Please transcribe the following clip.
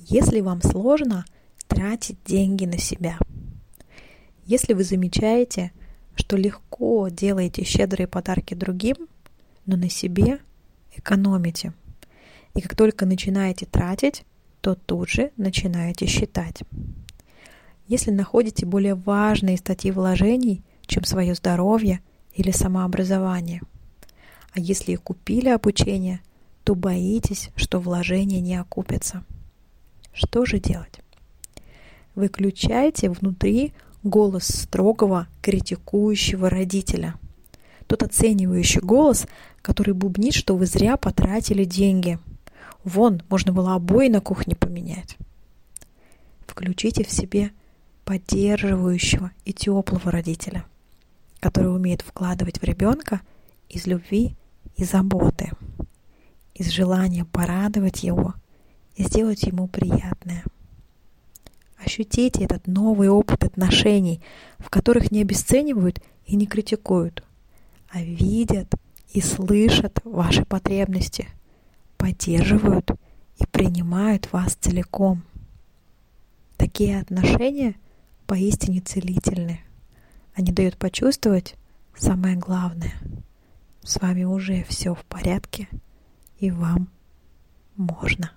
Если вам сложно тратить деньги на себя, если вы замечаете, что легко делаете щедрые подарки другим, но на себе экономите. И как только начинаете тратить, то тут же начинаете считать. Если находите более важные статьи вложений, чем свое здоровье или самообразование, а если и купили обучение, то боитесь, что вложения не окупятся. Что же делать? Выключайте внутри голос строгого, критикующего родителя. Тот оценивающий голос, который бубнит, что вы зря потратили деньги. Вон, можно было обои на кухне поменять. Включите в себе поддерживающего и теплого родителя, который умеет вкладывать в ребенка из любви и заботы, из желания порадовать его и сделать ему приятное – Ощутите этот новый опыт отношений, в которых не обесценивают и не критикуют, а видят и слышат ваши потребности, поддерживают и принимают вас целиком. Такие отношения поистине целительны. Они дают почувствовать самое главное. С вами уже все в порядке, и вам можно.